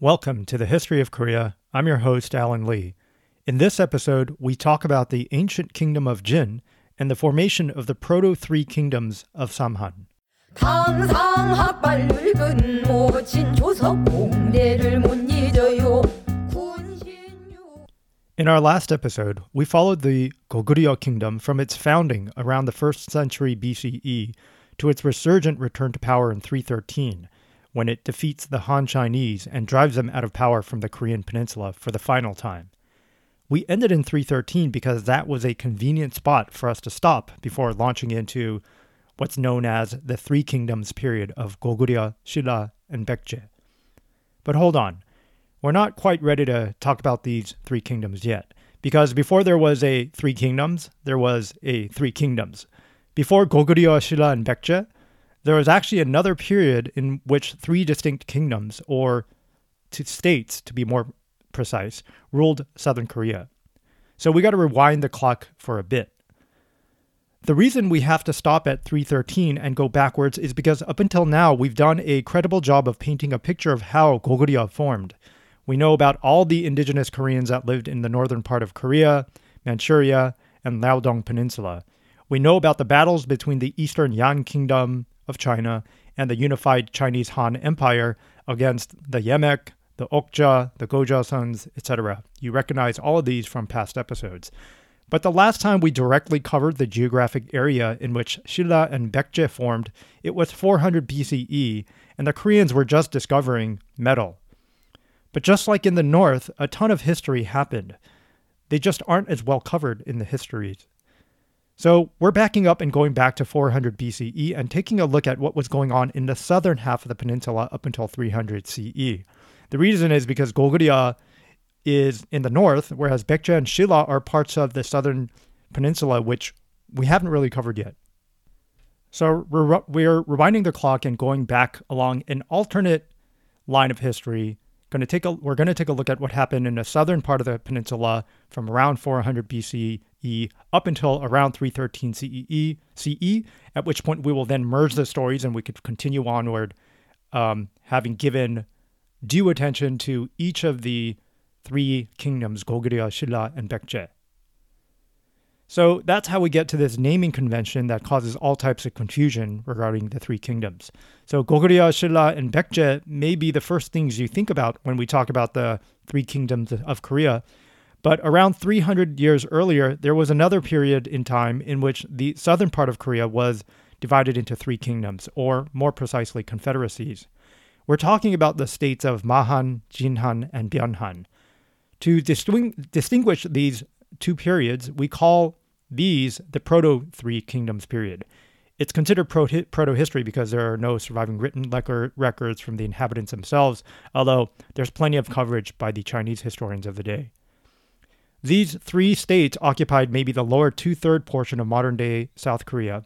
Welcome to the History of Korea. I'm your host, Alan Lee. In this episode, we talk about the ancient kingdom of Jin and the formation of the proto three kingdoms of Samhan. In our last episode, we followed the Goguryeo kingdom from its founding around the 1st century BCE to its resurgent return to power in 313 when it defeats the Han Chinese and drives them out of power from the Korean peninsula for the final time. We ended in 313 because that was a convenient spot for us to stop before launching into what's known as the Three Kingdoms period of Goguryeo, Shilla, and Baekje. But hold on, we're not quite ready to talk about these three kingdoms yet, because before there was a Three Kingdoms, there was a Three Kingdoms. Before Goguryeo, Shilla, and Baekje, there was actually another period in which three distinct kingdoms, or states to be more precise, ruled southern Korea. So we got to rewind the clock for a bit. The reason we have to stop at 313 and go backwards is because up until now we've done a credible job of painting a picture of how Goguryeo formed. We know about all the indigenous Koreans that lived in the northern part of Korea, Manchuria, and Liaodong Peninsula. We know about the battles between the Eastern Yan Kingdom of China and the unified Chinese Han Empire against the Yemaek, the Okja, the Gojoseons, etc. You recognize all of these from past episodes. But the last time we directly covered the geographic area in which Shilla and Baekje formed, it was 400 BCE, and the Koreans were just discovering metal. But just like in the north, a ton of history happened. They just aren't as well covered in the histories. So we're backing up and going back to 400 BCE and taking a look at what was going on in the southern half of the peninsula up until 300 CE. The reason is because Goguryeo is in the north, whereas Baekje and Shilla are parts of the southern peninsula, which we haven't really covered yet. So we're, we're rewinding the clock and going back along an alternate line of history. Going to take a, we're going to take a look at what happened in the southern part of the peninsula from around 400 BCE up until around 313 CE, CE, at which point we will then merge the stories and we could continue onward, um, having given due attention to each of the three kingdoms, Goguryeo, Shilla, and Baekje. So that's how we get to this naming convention that causes all types of confusion regarding the three kingdoms. So Goguryeo, Shilla, and Baekje may be the first things you think about when we talk about the three kingdoms of Korea. But around 300 years earlier, there was another period in time in which the southern part of Korea was divided into three kingdoms, or more precisely, confederacies. We're talking about the states of Mahan, Jinhan, and Byunhan. To disting- distinguish these two periods, we call these the Proto Three Kingdoms period. It's considered proto history because there are no surviving written records from the inhabitants themselves, although there's plenty of coverage by the Chinese historians of the day. These three states occupied maybe the lower two third portion of modern day South Korea,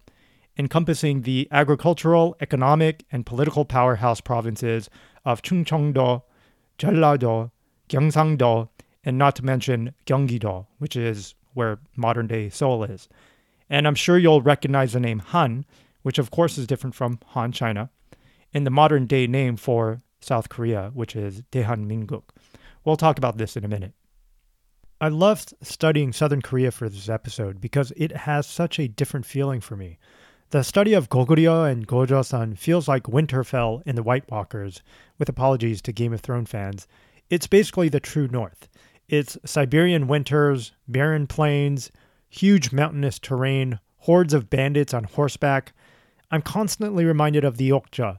encompassing the agricultural, economic, and political powerhouse provinces of Chungcheongdo, Jeollado, Gyeongsangdo, and not to mention Gyeonggi-do, which is where modern day Seoul is. And I'm sure you'll recognize the name Han, which of course is different from Han China, and the modern day name for South Korea, which is Daehanminguk. We'll talk about this in a minute. I loved studying Southern Korea for this episode because it has such a different feeling for me. The study of Goguryeo and Gojoseon feels like Winterfell in the White Walkers, with apologies to Game of Thrones fans. It's basically the true north. It's Siberian winters, barren plains, huge mountainous terrain, hordes of bandits on horseback. I'm constantly reminded of the Okja.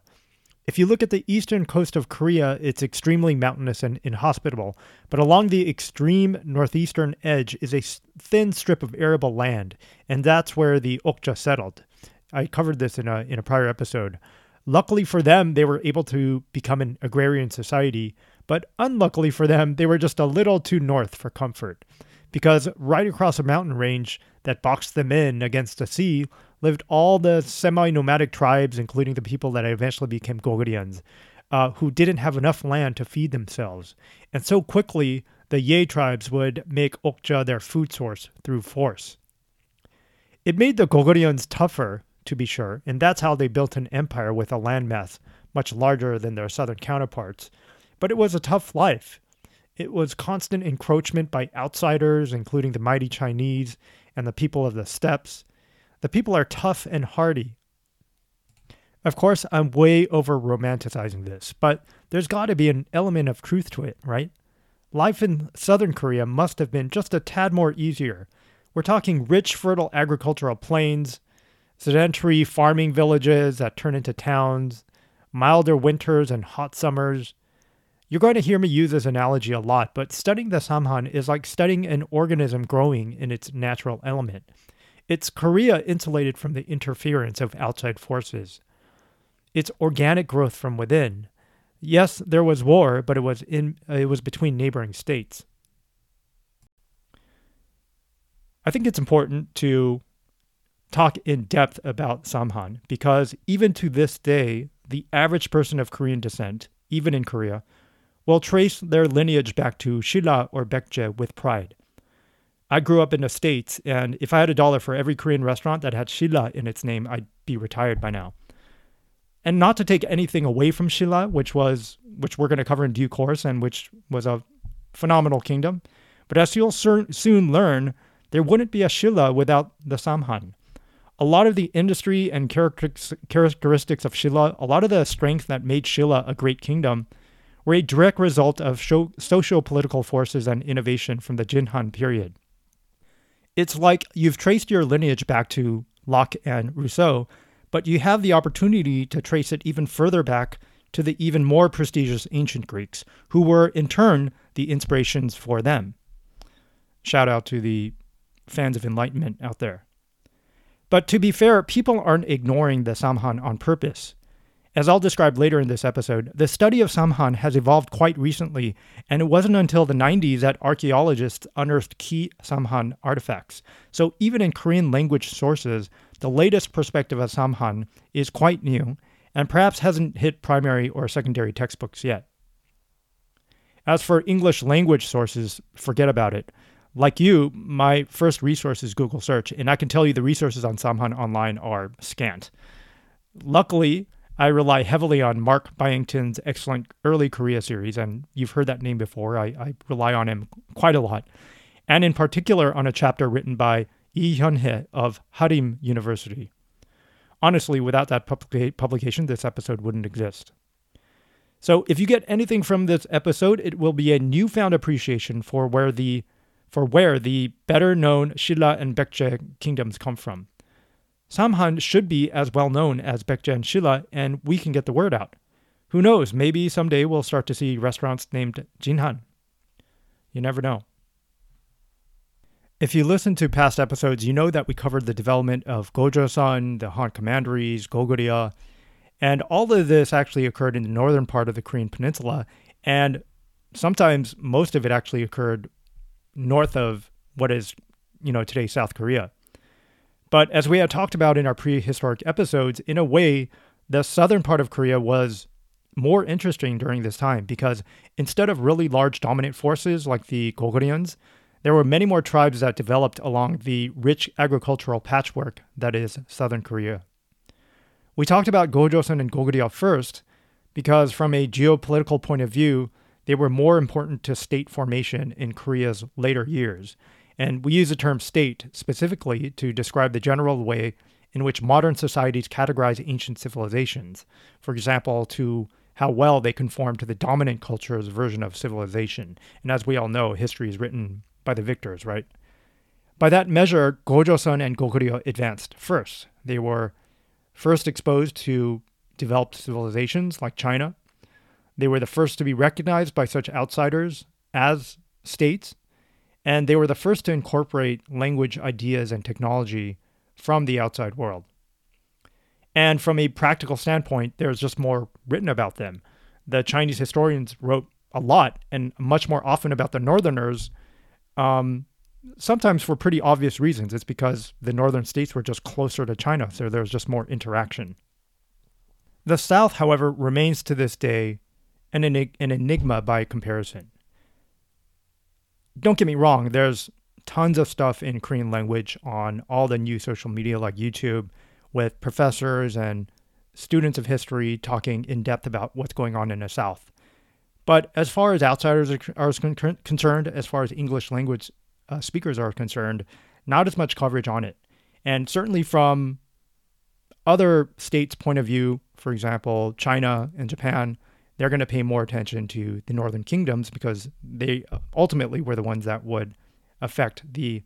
If you look at the eastern coast of Korea, it's extremely mountainous and inhospitable, but along the extreme northeastern edge is a thin strip of arable land, and that's where the Okja settled. I covered this in a in a prior episode. Luckily for them, they were able to become an agrarian society, but unluckily for them, they were just a little too north for comfort. Because right across a mountain range that boxed them in against the sea lived all the semi nomadic tribes, including the people that eventually became Goguryans, uh, who didn't have enough land to feed themselves. And so quickly, the Ye tribes would make Okja their food source through force. It made the Goguryans tougher to be sure, and that's how they built an empire with a landmass much larger than their southern counterparts. But it was a tough life. It was constant encroachment by outsiders, including the mighty Chinese and the people of the steppes. The people are tough and hardy. Of course, I'm way over romanticizing this, but there's got to be an element of truth to it, right? Life in southern Korea must have been just a tad more easier. We're talking rich, fertile agricultural plains, sedentary farming villages that turn into towns, milder winters and hot summers. You're going to hear me use this analogy a lot, but studying the Samhan is like studying an organism growing in its natural element. It's Korea insulated from the interference of outside forces. It's organic growth from within. Yes, there was war, but it was in it was between neighboring states. I think it's important to talk in depth about Samhan because even to this day, the average person of Korean descent, even in Korea, will trace their lineage back to Shilla or Baekje with pride. I grew up in the States, and if I had a dollar for every Korean restaurant that had Shilla in its name, I'd be retired by now. And not to take anything away from Shilla, which was which we're going to cover in due course, and which was a phenomenal kingdom, but as you'll soon learn, there wouldn't be a Shilla without the Samhan a lot of the industry and characteristics of Shilla, a lot of the strength that made Shilla a great kingdom, were a direct result of socio political forces and innovation from the Jinhan period. It's like you've traced your lineage back to Locke and Rousseau, but you have the opportunity to trace it even further back to the even more prestigious ancient Greeks, who were in turn the inspirations for them. Shout out to the fans of Enlightenment out there. But to be fair, people aren't ignoring the Samhan on purpose. As I'll describe later in this episode, the study of Samhan has evolved quite recently, and it wasn't until the 90s that archaeologists unearthed key Samhan artifacts. So even in Korean language sources, the latest perspective of Samhan is quite new and perhaps hasn't hit primary or secondary textbooks yet. As for English language sources, forget about it like you, my first resource is Google search, and I can tell you the resources on Samhan online are scant. Luckily, I rely heavily on Mark Byington's excellent early Korea series, and you've heard that name before. I, I rely on him quite a lot, and in particular on a chapter written by Lee Hyun-hee of Hallym University. Honestly, without that publica- publication, this episode wouldn't exist. So, if you get anything from this episode, it will be a newfound appreciation for where the for where the better known Shilla and Baekje kingdoms come from. Samhan should be as well known as Baekje and Shilla, and we can get the word out. Who knows, maybe someday we'll start to see restaurants named Jinhan. You never know. If you listen to past episodes, you know that we covered the development of Gojoseon, the Han commanderies, Goguryeo, and all of this actually occurred in the northern part of the Korean peninsula, and sometimes most of it actually occurred north of what is, you know, today South Korea. But as we had talked about in our prehistoric episodes, in a way, the southern part of Korea was more interesting during this time because instead of really large dominant forces like the Goguryons, there were many more tribes that developed along the rich agricultural patchwork that is southern Korea. We talked about Gojoseon and Goguryeo first because, from a geopolitical point of view, they were more important to state formation in Korea's later years. And we use the term state specifically to describe the general way in which modern societies categorize ancient civilizations. For example, to how well they conform to the dominant culture's version of civilization. And as we all know, history is written by the victors, right? By that measure, Gojoseon and Goguryeo advanced first. They were first exposed to developed civilizations like China, they were the first to be recognized by such outsiders as states, and they were the first to incorporate language, ideas, and technology from the outside world. And from a practical standpoint, there's just more written about them. The Chinese historians wrote a lot and much more often about the Northerners, um, sometimes for pretty obvious reasons. It's because the northern states were just closer to China, so there was just more interaction. The South, however, remains to this day an, an enigma by comparison. Don't get me wrong, there's tons of stuff in Korean language on all the new social media like YouTube with professors and students of history talking in depth about what's going on in the South. But as far as outsiders are, concerned, as far as English language uh, speakers are concerned, not as much coverage on it. And certainly from other states' point of view, for example, China and Japan, they're going to pay more attention to the northern kingdoms because they ultimately were the ones that would affect the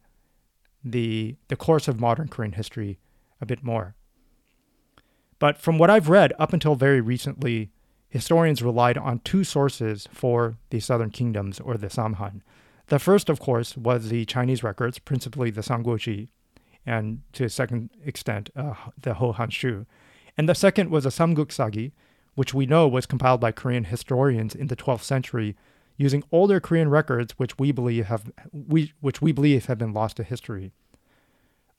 the the course of modern Korean history a bit more. But from what I've read up until very recently, historians relied on two sources for the southern kingdoms or the Samhan. The first, of course, was the Chinese records, principally the Sanguozhi, and to a second extent, uh, the Hou Hanshu. And the second was a Samguk Sagi, which we know was compiled by Korean historians in the 12th century using older Korean records which we believe have we, which we believe have been lost to history.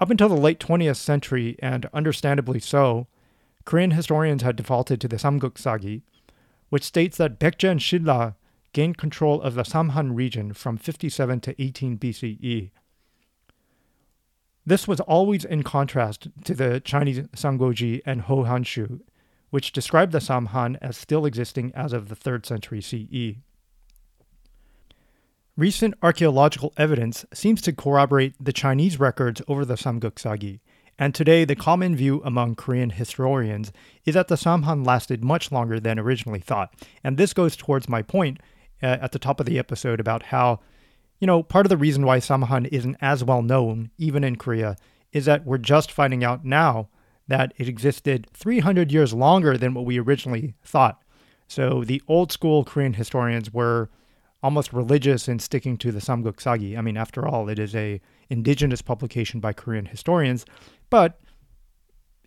Up until the late 20th century, and understandably so, Korean historians had defaulted to the Samguk Sagi, which states that Baekje and Silla gained control of the Samhan region from 57 to 18 BCE. This was always in contrast to the Chinese Sanguozhi and Hou Hanshu, which described the Samhan as still existing as of the 3rd century CE. Recent archaeological evidence seems to corroborate the Chinese records over the Samguk Sagi, and today the common view among Korean historians is that the Samhan lasted much longer than originally thought. And this goes towards my point uh, at the top of the episode about how, you know, part of the reason why Samhan isn't as well known, even in Korea, is that we're just finding out now that it existed 300 years longer than what we originally thought. So the old school Korean historians were almost religious in sticking to the Samguk Sagi. I mean, after all, it is a indigenous publication by Korean historians, but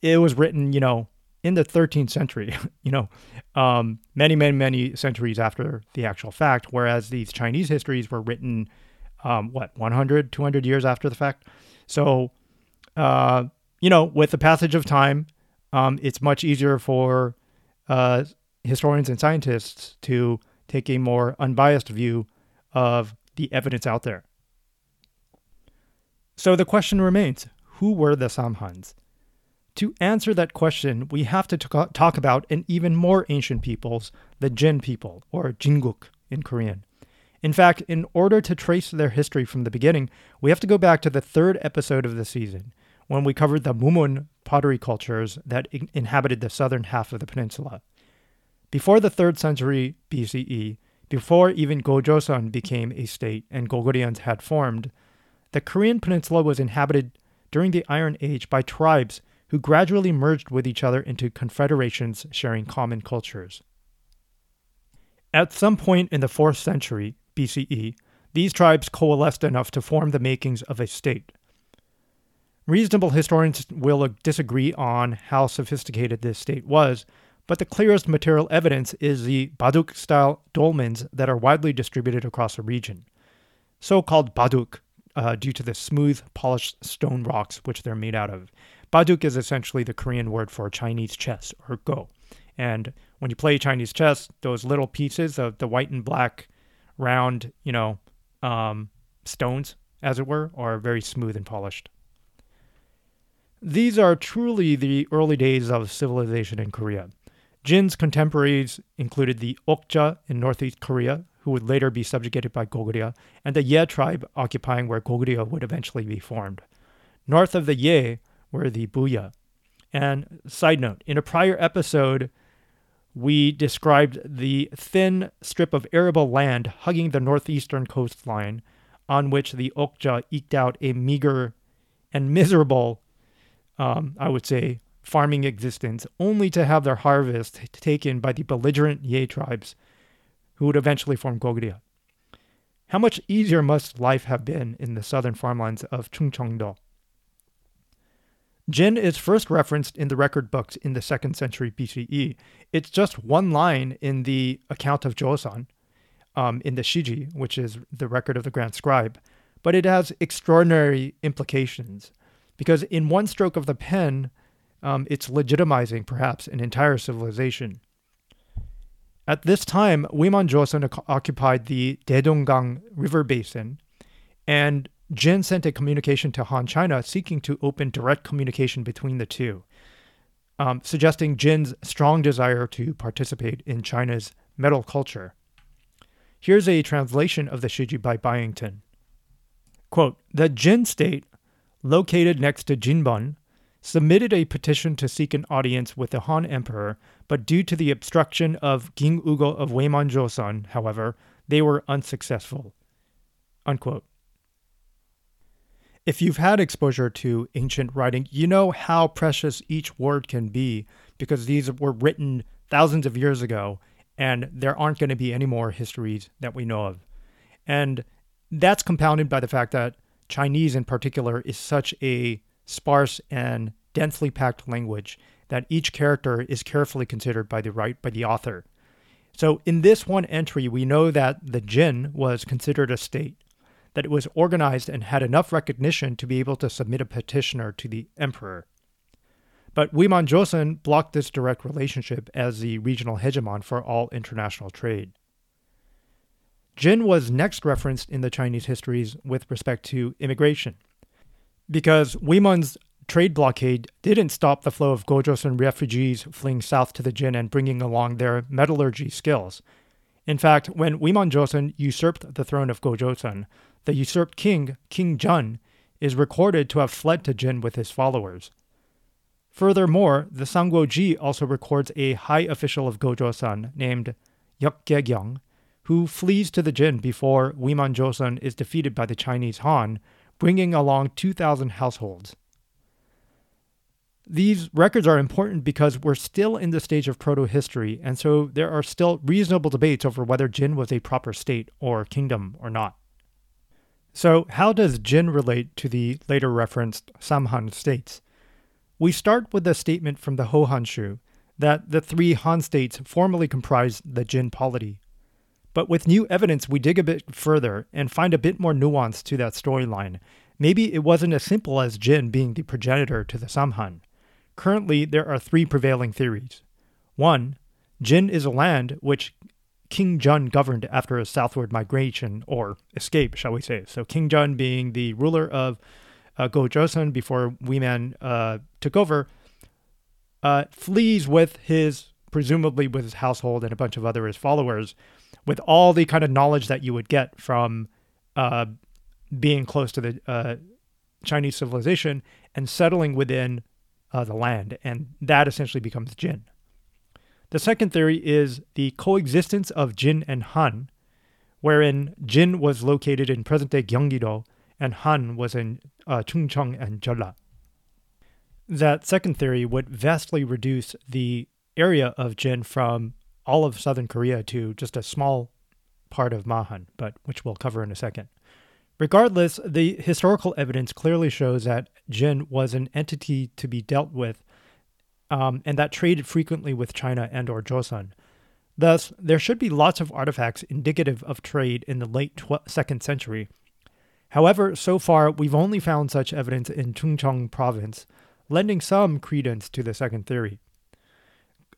it was written, you know, in the 13th century, you know, um, many, many, many centuries after the actual fact, whereas these Chinese histories were written, um, what, 100, 200 years after the fact. So, uh, you know, with the passage of time, um, it's much easier for uh, historians and scientists to take a more unbiased view of the evidence out there. So the question remains who were the Samhans? To answer that question, we have to talk about an even more ancient peoples, the Jin people, or Jinguk in Korean. In fact, in order to trace their history from the beginning, we have to go back to the third episode of the season, when we covered the Mumun pottery cultures that in- inhabited the southern half of the peninsula. Before the 3rd century BCE, before even Gojoseon became a state and Goguryons had formed, the Korean peninsula was inhabited during the Iron Age by tribes who gradually merged with each other into confederations sharing common cultures. At some point in the 4th century BCE, these tribes coalesced enough to form the makings of a state. Reasonable historians will disagree on how sophisticated this state was, but the clearest material evidence is the Baduk style dolmens that are widely distributed across the region. So called Baduk, uh, due to the smooth, polished stone rocks which they're made out of. Baduk is essentially the Korean word for Chinese chess or Go. And when you play Chinese chess, those little pieces of the white and black round, you know, um, stones, as it were, are very smooth and polished. These are truly the early days of civilization in Korea. Jin's contemporaries included the Okja in northeast Korea, who would later be subjugated by Goguryeo, and the Ye tribe occupying where Goguryeo would eventually be formed. North of the Ye were the Buyeo. And side note, in a prior episode, we described the thin strip of arable land hugging the northeastern coastline on which the Okja eked out a meager and miserable, um, I would say, farming existence, only to have their harvest taken by the belligerent Ye tribes, who would eventually form Goguryeo. How much easier must life have been in the southern farmlands of Chungcheongdo? Jin is first referenced in the record books in the 2nd century BCE. It's just one line in the account of Joseon, um, in the Shiji, which is the record of the Grand Scribe, but it has extraordinary implications because in one stroke of the pen, um, it's legitimizing perhaps an entire civilization. At this time, Uiman Joseon occupied the Daedonggang River basin, and Jin sent a communication to Han China seeking to open direct communication between the two, um, suggesting Jin's strong desire to participate in China's metal culture. Here's a translation of the Shiji by Byington. Quote, the Jin state, located next to Jinbun, submitted a petition to seek an audience with the Han Emperor, but due to the obstruction of King Ugo of Weiman Joseon, however, they were unsuccessful. Unquote. If you've had exposure to ancient writing, you know how precious each word can be because these were written thousands of years ago and there aren't going to be any more histories that we know of. And that's compounded by the fact that Chinese in particular is such a sparse and densely packed language that each character is carefully considered by the right by the author. So in this one entry, we know that the Jin was considered a state, that it was organized and had enough recognition to be able to submit a petitioner to the emperor. But Weiman Joseon blocked this direct relationship as the regional hegemon for all international trade. Jin was next referenced in the Chinese histories with respect to immigration. Because Weiman's trade blockade didn't stop the flow of Gojoseon refugees fleeing south to the Jin and bringing along their metallurgy skills. In fact, when Weiman Joseon usurped the throne of Gojoseon, the usurped king, King Jun, is recorded to have fled to Jin with his followers. Furthermore, the Sangguo also records a high official of Gojoseon named Yeokgyeong, who flees to the Jin before Weiman Joseon is defeated by the Chinese Han, bringing along 2,000 households. These records are important because we're still in the stage of proto history, and so there are still reasonable debates over whether Jin was a proper state or kingdom or not. So, how does Jin relate to the later referenced Samhan states? We start with a statement from the Hou Hanshu that the three Han states formally comprised the Jin polity. But with new evidence, we dig a bit further and find a bit more nuance to that storyline. Maybe it wasn't as simple as Jin being the progenitor to the Samhan. Currently, there are three prevailing theories. One, Jin is a land which King Jun governed after a southward migration or escape, shall we say. So, King Jun being the ruler of uh, before Weiman uh, took over, uh, flees with his, presumably with his household and a bunch of other his followers, with all the kind of knowledge that you would get from uh, being close to the uh, Chinese civilization and settling within uh, the land. And that essentially becomes Jin. The second theory is the coexistence of Jin and Han, wherein Jin was located in present day Gyeonggi-do and Han was in uh, Chungcheong and Jeolla. That second theory would vastly reduce the area of Jin from all of southern Korea to just a small part of Mahan, but which we'll cover in a second. Regardless, the historical evidence clearly shows that Jin was an entity to be dealt with um, and that traded frequently with China and or Joseon. Thus, there should be lots of artifacts indicative of trade in the late tw- 2nd century, However, so far we've only found such evidence in Chungcheong province, lending some credence to the second theory.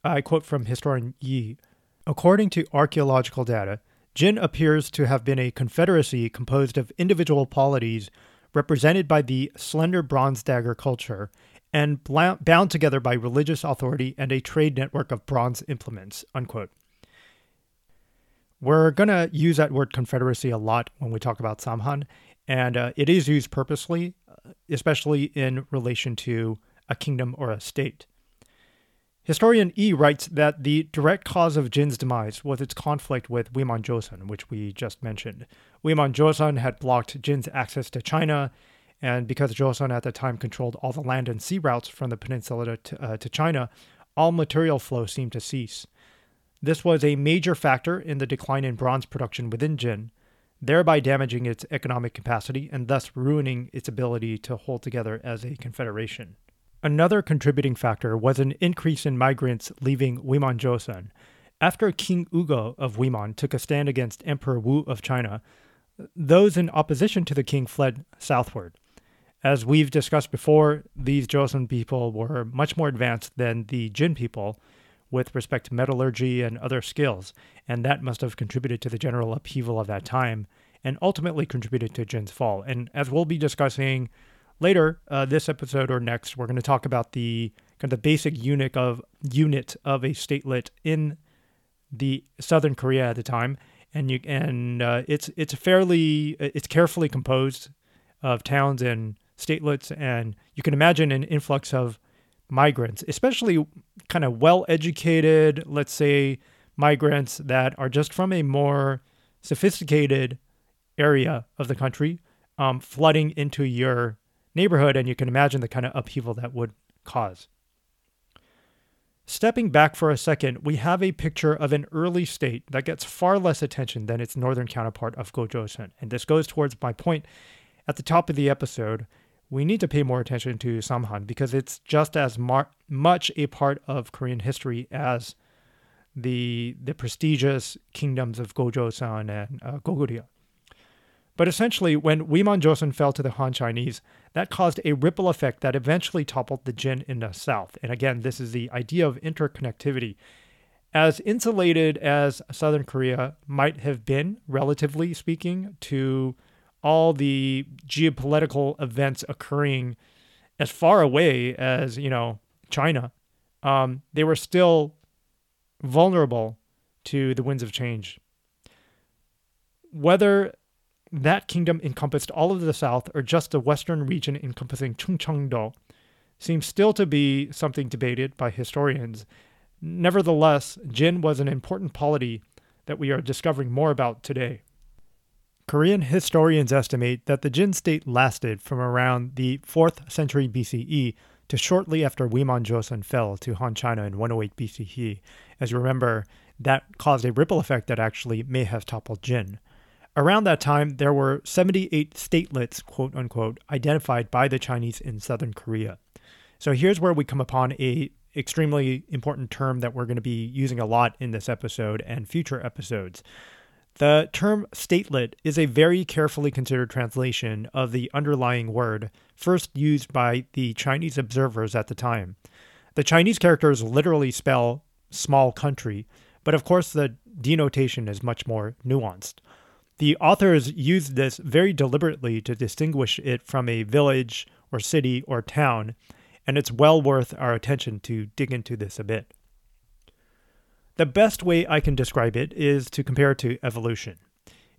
I quote from historian Yi According to archaeological data, Jin appears to have been a confederacy composed of individual polities represented by the slender bronze dagger culture and bound together by religious authority and a trade network of bronze implements. Unquote. We're going to use that word confederacy a lot when we talk about Samhan, and uh, it is used purposely, uh, especially in relation to a kingdom or a state. Historian E writes that the direct cause of Jin's demise was its conflict with Weiman Joseon, which we just mentioned. Weiman Joseon had blocked Jin's access to China, and because Joseon at the time controlled all the land and sea routes from the peninsula to, uh, to China, all material flow seemed to cease. This was a major factor in the decline in bronze production within Jin, thereby damaging its economic capacity and thus ruining its ability to hold together as a confederation. Another contributing factor was an increase in migrants leaving Weiman Joseon. After King Ugo of Weiman took a stand against Emperor Wu of China, those in opposition to the king fled southward. As we've discussed before, these Joseon people were much more advanced than the Jin people, with respect to metallurgy and other skills, and that must have contributed to the general upheaval of that time and ultimately contributed to Jin's fall. And as we'll be discussing later, uh, this episode or next, we're going to talk about the kind of the basic unit of unit of a statelet in the southern Korea at the time, and you and uh, it's it's fairly it's carefully composed of towns and statelets, and you can imagine an influx of migrants, especially kind of well educated, let's say migrants that are just from a more sophisticated area of the country, um, flooding into your neighborhood, and you can imagine the kind of upheaval that would cause. Stepping back for a second, we have a picture of an early state that gets far less attention than its northern counterpart of Gojoseon. And this goes towards my point at the top of the episode. We need to pay more attention to Samhan because it's just as mar- much a part of Korean history as the the prestigious kingdoms of Gojoseon and uh, Goguryeo. But essentially, when Wiman Joseon fell to the Han Chinese, that caused a ripple effect that eventually toppled the Jin in the south. And again, this is the idea of interconnectivity. As insulated as southern Korea might have been, relatively speaking, to all the geopolitical events occurring as far away as, you know, China, um, they were still vulnerable to the winds of change. Whether that kingdom encompassed all of the south or just the western region encompassing Chungcheongdo seems still to be something debated by historians. Nevertheless, Jin was an important polity that we are discovering more about today. Korean historians estimate that the Jin state lasted from around the 4th century BCE to shortly after Wiman Joseon fell to Han China in 108 BCE. As you remember, that caused a ripple effect that actually may have toppled Jin. Around that time, there were 78 statelets, quote unquote, identified by the Chinese in southern Korea. So here's where we come upon a extremely important term that we're going to be using a lot in this episode and future episodes. The term statelet is a very carefully considered translation of the underlying word, first used by the Chinese observers at the time. The Chinese characters literally spell small country, but of course the denotation is much more nuanced. The authors used this very deliberately to distinguish it from a village or city or town, and it's well worth our attention to dig into this a bit. The best way I can describe it is to compare it to evolution.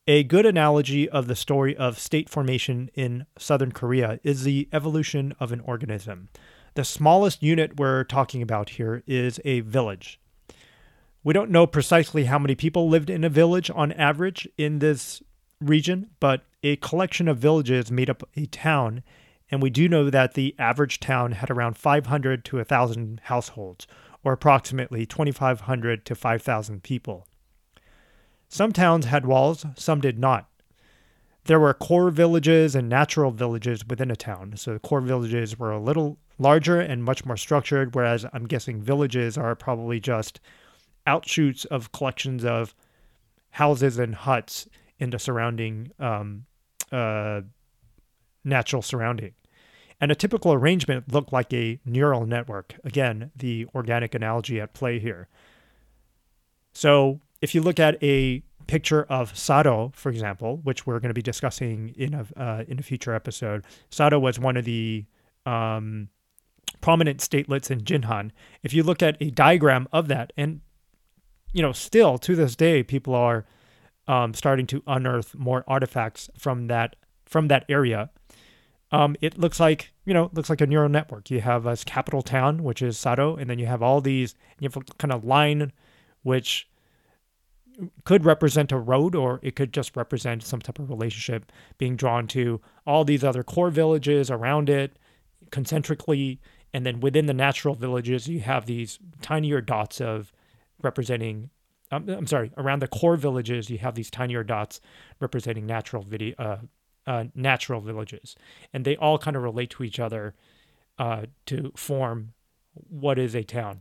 A good analogy of the story of state formation in southern Korea is the evolution of an organism. The smallest unit we're talking about here is a village. We don't know precisely how many people lived in a village on average in this region, but a collection of villages made up a town, and we do know that the average town had around 500 to 1,000 households, or approximately 2,500 to 5,000 people. Some towns had walls, some did not. There were core villages and natural villages within a town. So the core villages were a little larger and much more structured, whereas I'm guessing villages are probably just outshoots of collections of houses and huts in the surrounding um, uh, natural surrounding. And a typical arrangement looked like a neural network. Again, the organic analogy at play here. So if you look at a picture of Sado, for example, which we're going to be discussing in a uh, in a future episode, Sado was one of the um, prominent statelets in Jinhan. If you look at a diagram of that, and you know, still to this day, people are um, starting to unearth more artifacts from that from that area. Um, it looks like you know looks like a neural network. You have a capital town, which is Sado, and then you have all these. You have a kind of line, which could represent a road, or it could just represent some type of relationship being drawn to all these other core villages around it, concentrically, and then within the natural villages, you have these tinier dots of representing. Um, I'm sorry, around the core villages, you have these tinier dots representing natural video, uh, uh, natural villages, and they all kind of relate to each other uh, to form what is a town.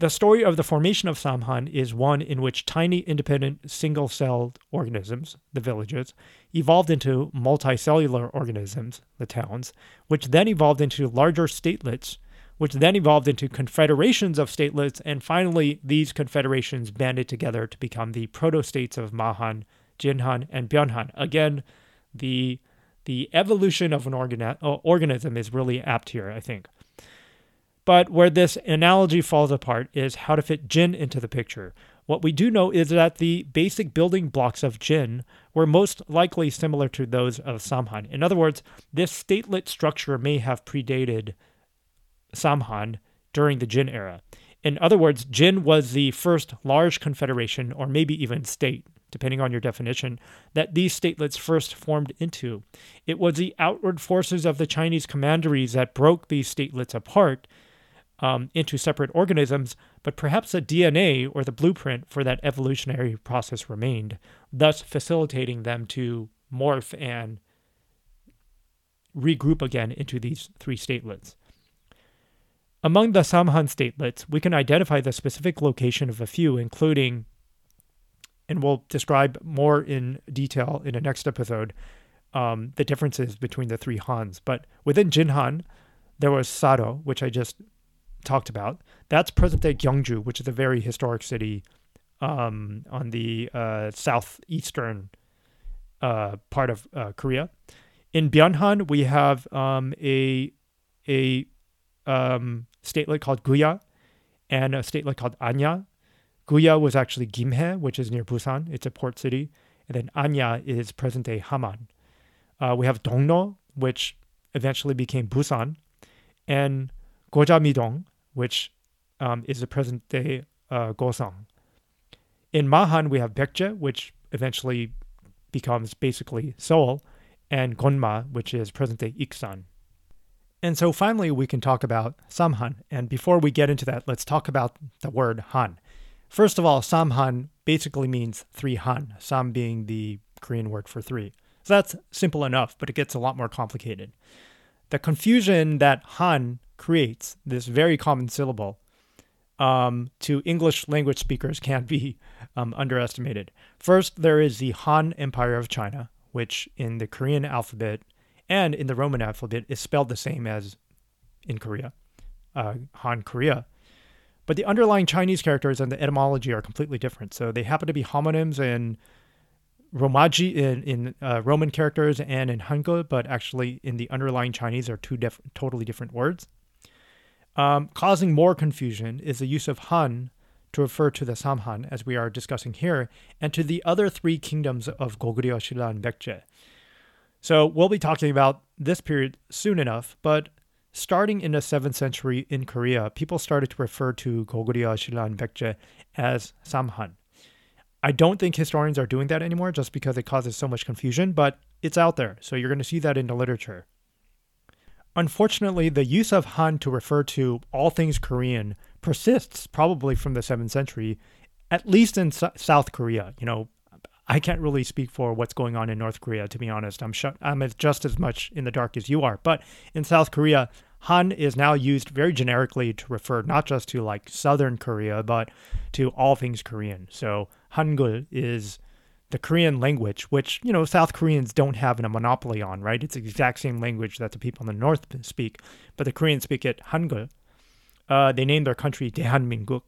The story of the formation of Samhan is one in which tiny, independent, single celled organisms, the villages, evolved into multicellular organisms, the towns, which then evolved into larger statelets which then evolved into confederations of statelets, and finally, these confederations banded together to become the proto states of Mahan, Jinhan, and Byunhan. Again, the the evolution of an organ- uh, organism is really apt here, I think. But where this analogy falls apart is how to fit Jin into the picture. What we do know is that the basic building blocks of Jin were most likely similar to those of Samhan. In other words, this statelet structure may have predated Samhan during the Jin era. In other words, Jin was the first large confederation, or maybe even state, depending on your definition, that these statelets first formed into. It was the outward forces of the Chinese commanderies that broke these statelets apart um, into separate organisms, but perhaps the DNA or the blueprint for that evolutionary process remained, thus facilitating them to morph and regroup again into these three statelets. Among the Samhan statelets, we can identify the specific location of a few, including, and we'll describe more in detail in the next episode, um, the differences between the three Hans. But within Jinhan, there was Sado, which I just talked about. That's present day Gyeongju, which is a very historic city um, on the uh, southeastern uh, part of uh, Korea. In Byunhan, we have um, a a um, statelet called Guya and a statelet called Anya. Guya was actually Gimhae, which is near Busan. It's a port city. And then Anya is present day Haman. Uh, we have Dongno, which eventually became Busan, and Gojamidong, which um, is the present day uh, Gosong. In Mahan, we have Baekje, which eventually becomes basically Seoul, and Gonma, which is present day Iksan. And so finally, we can talk about Samhan. And before we get into that, let's talk about the word Han. First of all, Samhan basically means three Han, Sam being the Korean word for three. So that's simple enough, but it gets a lot more complicated. The confusion that Han creates, this very common syllable, um, to English language speakers can't be um, underestimated. First, there is the Han Empire of China, which in the Korean alphabet and in the Roman alphabet is spelled the same as in Korea, uh, Han Korea. But the underlying Chinese characters and the etymology are completely different. So they happen to be homonyms in Romaji in, in uh, Roman characters and in Hangul, but actually in the underlying Chinese are two diff- totally different words. Um, causing more confusion is the use of Han to refer to the Samhan, as we are discussing here, and to the other three kingdoms of Goguryeo, Shilla, and Baekje. So we'll be talking about this period soon enough, but starting in the 7th century in Korea, people started to refer to Goguryeo, Shilla, and Baekje as Samhan. I don't think historians are doing that anymore just because it causes so much confusion, but it's out there, so you're going to see that in the literature. Unfortunately, the use of Han to refer to all things Korean persists probably from the 7th century, at least in South Korea. You know, I can't really speak for what's going on in North Korea, to be honest. I'm, sh- I'm just as much in the dark as you are. But in South Korea, Han is now used very generically to refer not just to like Southern Korea, but to all things Korean. So Hangul is the Korean language, which, you know, South Koreans don't have a monopoly on, right? It's the exact same language that the people in the North speak, but the Koreans speak it Hangul. Uh, they named their country Daehanminguk,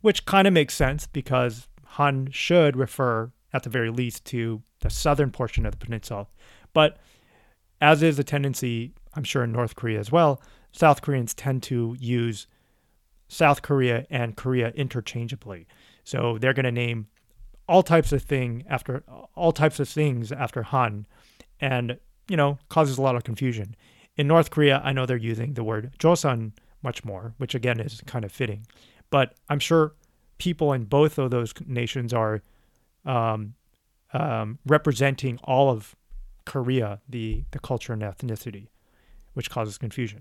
which kind of makes sense because Han should refer at the very least, to the southern portion of the peninsula. But as is a tendency, I'm sure in North Korea as well, South Koreans tend to use South Korea and Korea interchangeably. So they're going to name all types of thing after all types of things after Han, and you know causes a lot of confusion. In North Korea, I know they're using the word Joseon much more, which again is kind of fitting. But I'm sure people in both of those nations are um, um, representing all of Korea, the, the culture and ethnicity, which causes confusion.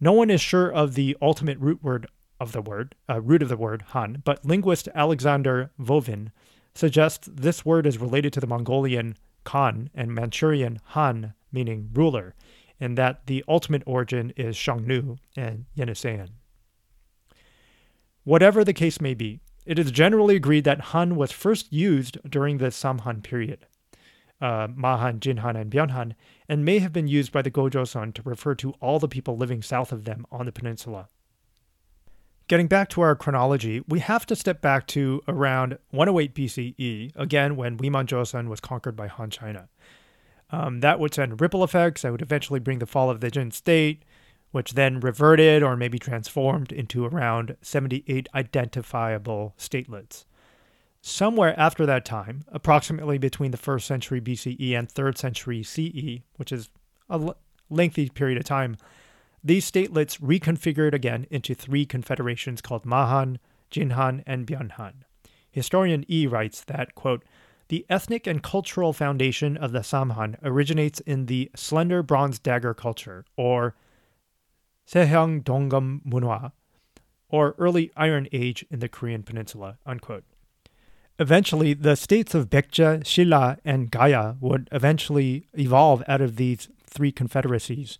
No one is sure of the ultimate root word of the word, uh, root of the word Han, but linguist Alexander Vovin suggests this word is related to the Mongolian Khan and Manchurian Han, meaning ruler, and that the ultimate origin is Xiongnu and Yeniseian. Whatever the case may be, it is generally agreed that Han was first used during the Samhan period, uh, Mahan, Jinhan, and Byunhan, and may have been used by the Gojoseon to refer to all the people living south of them on the peninsula. Getting back to our chronology, we have to step back to around 108 BCE, again when Wiman Joseon was conquered by Han China. Um, that would send ripple effects that would eventually bring the fall of the Jin state, which then reverted or maybe transformed into around 78 identifiable statelets. Somewhere after that time, approximately between the 1st century BCE and 3rd century CE, which is a l- lengthy period of time, these statelets reconfigured again into three confederations called Mahan, Jinhan, and Byeonhan. Historian E writes that, quote, the ethnic and cultural foundation of the Samhan originates in the slender bronze dagger culture, or Sejong Dongam Munhwa, or early Iron Age in the Korean Peninsula. Unquote. Eventually, the states of Baekje, Silla, and Gaya would eventually evolve out of these three confederacies.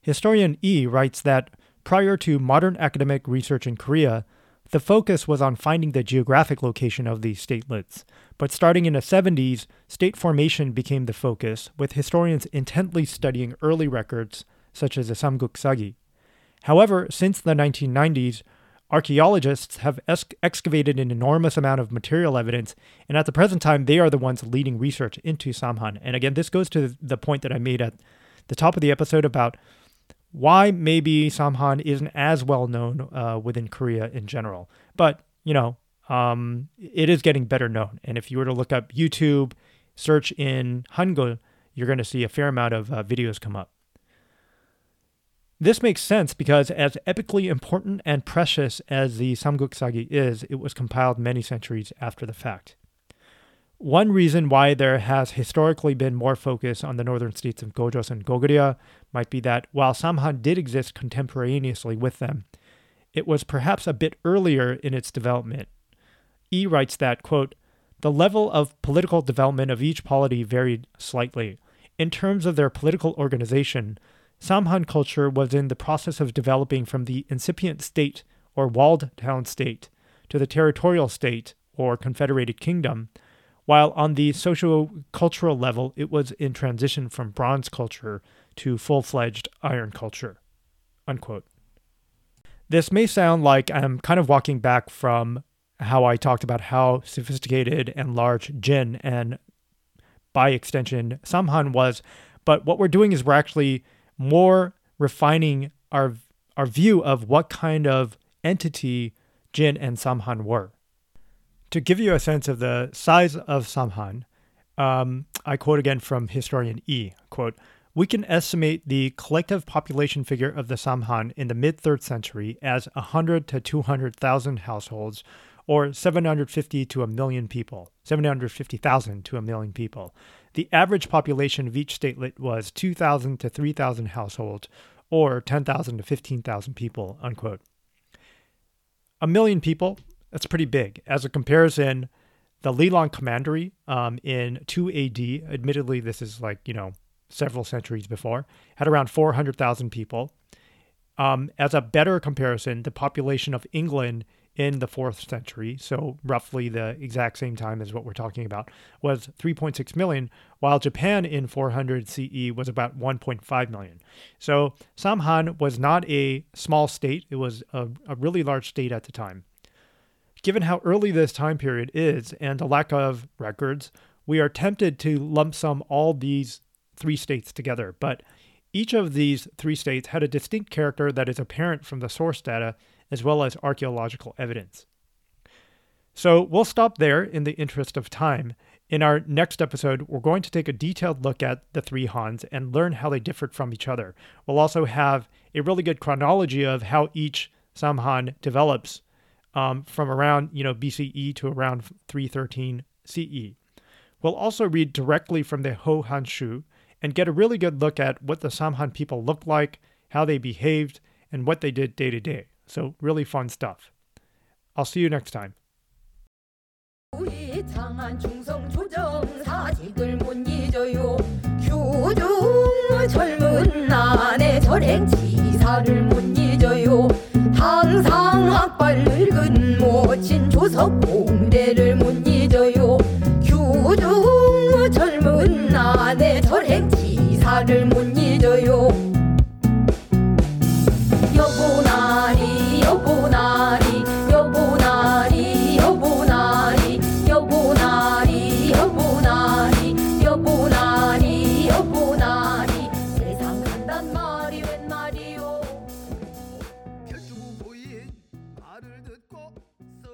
Historian E writes that prior to modern academic research in Korea, the focus was on finding the geographic location of these statelets. But starting in the 70s, state formation became the focus, with historians intently studying early records such as the Samguk Sagi. However, since the 1990s, archaeologists have ex- excavated an enormous amount of material evidence, and at the present time, they are the ones leading research into Samhan. And again, this goes to the point that I made at the top of the episode about why maybe Samhan isn't as well known uh, within Korea in general. But, you know, um, it is getting better known. And if you were to look up YouTube, search in Hangul, you're going to see a fair amount of uh, videos come up. This makes sense because, as epically important and precious as the Samguk Sagi is, it was compiled many centuries after the fact. One reason why there has historically been more focus on the northern states of Gojoseon and Goguryeo might be that while Samhan did exist contemporaneously with them, it was perhaps a bit earlier in its development. E writes that, quote, the level of political development of each polity varied slightly. In terms of their political organization, Samhan culture was in the process of developing from the incipient state or walled town state to the territorial state or confederated kingdom, while on the socio cultural level, it was in transition from bronze culture to full fledged iron culture. Unquote. This may sound like I'm kind of walking back from how I talked about how sophisticated and large Jin and by extension Samhan was, but what we're doing is we're actually more refining our our view of what kind of entity Jin and Samhan were. To give you a sense of the size of Samhan, um, I quote again from historian E. Quote, we can estimate the collective population figure of the Samhan in the mid 3rd century as 100 to 200,000 households, or 750 to a million people, 750,000 to a million people. The average population of each statelet was 2,000 to 3,000 households, or 10,000 to 15,000 people, unquote. A million people, that's pretty big. As a comparison, the Lelang Commandery um, in 2 AD, admittedly, this is like, you know, several centuries before, had around 400,000 people. Um, as a better comparison, the population of England in the fourth century, so roughly the exact same time as what we're talking about, was 3.6 million, while Japan in 400 CE was about 1.5 million. So Samhan was not a small state, it was a, a really large state at the time. Given how early this time period is and the lack of records, we are tempted to lump sum all these three states together, but each of these three states had a distinct character that is apparent from the source data as well as archaeological evidence. So we'll stop there in the interest of time. In our next episode, we're going to take a detailed look at the three Hans and learn how they differed from each other. We'll also have a really good chronology of how each Samhan develops um, from around you know BCE to around 313 CE. We'll also read directly from the Hou Hanshu and get a really good look at what the Samhan people looked like, how they behaved, and what they did day to day. So, really fun stuff. I'll see you next time. 우리 장안 충성 조정 사직을 못 잊어요 규중 젊은 난의 절행 지사를 못 잊어요 항상 악발 늙은 모친 조석 공대를 못 잊어요 규중 젊은 난의 절행 지사를 못